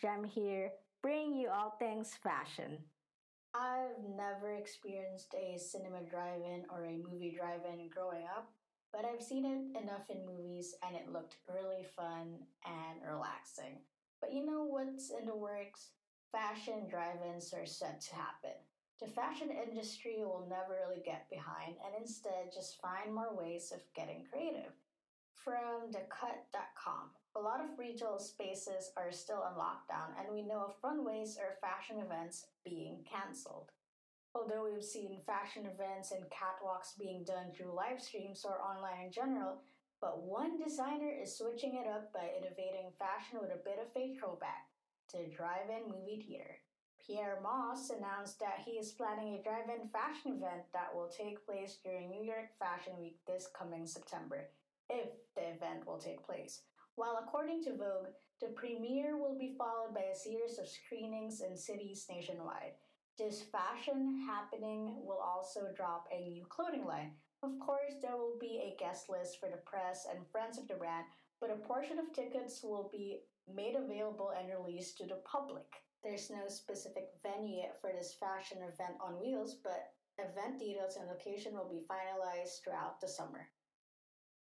Jem here, bringing you all things fashion. I've never experienced a cinema drive in or a movie drive in growing up, but I've seen it enough in movies and it looked really fun and relaxing. But you know what's in the works? Fashion drive ins are set to happen. The fashion industry will never really get behind and instead just find more ways of getting creative. From thecut.com, a lot of retail spaces are still on lockdown, and we know of runways or fashion events being cancelled. Although we've seen fashion events and catwalks being done through live streams or online in general, but one designer is switching it up by innovating fashion with a bit of a throwback to drive in movie theater. Pyer Moss announced that he is planning a drive in fashion event that will take place during New York Fashion Week this coming September, if the event will take place. While according to Vogue, the premiere will be followed by a series of screenings in cities nationwide. This fashion happening will also drop a new clothing line. Of course, there will be a guest list for the press and friends of the brand, but a portion of tickets will be made available and released to the public. There's no specific venue for this fashion event on wheels, but event details and location will be finalized throughout the summer.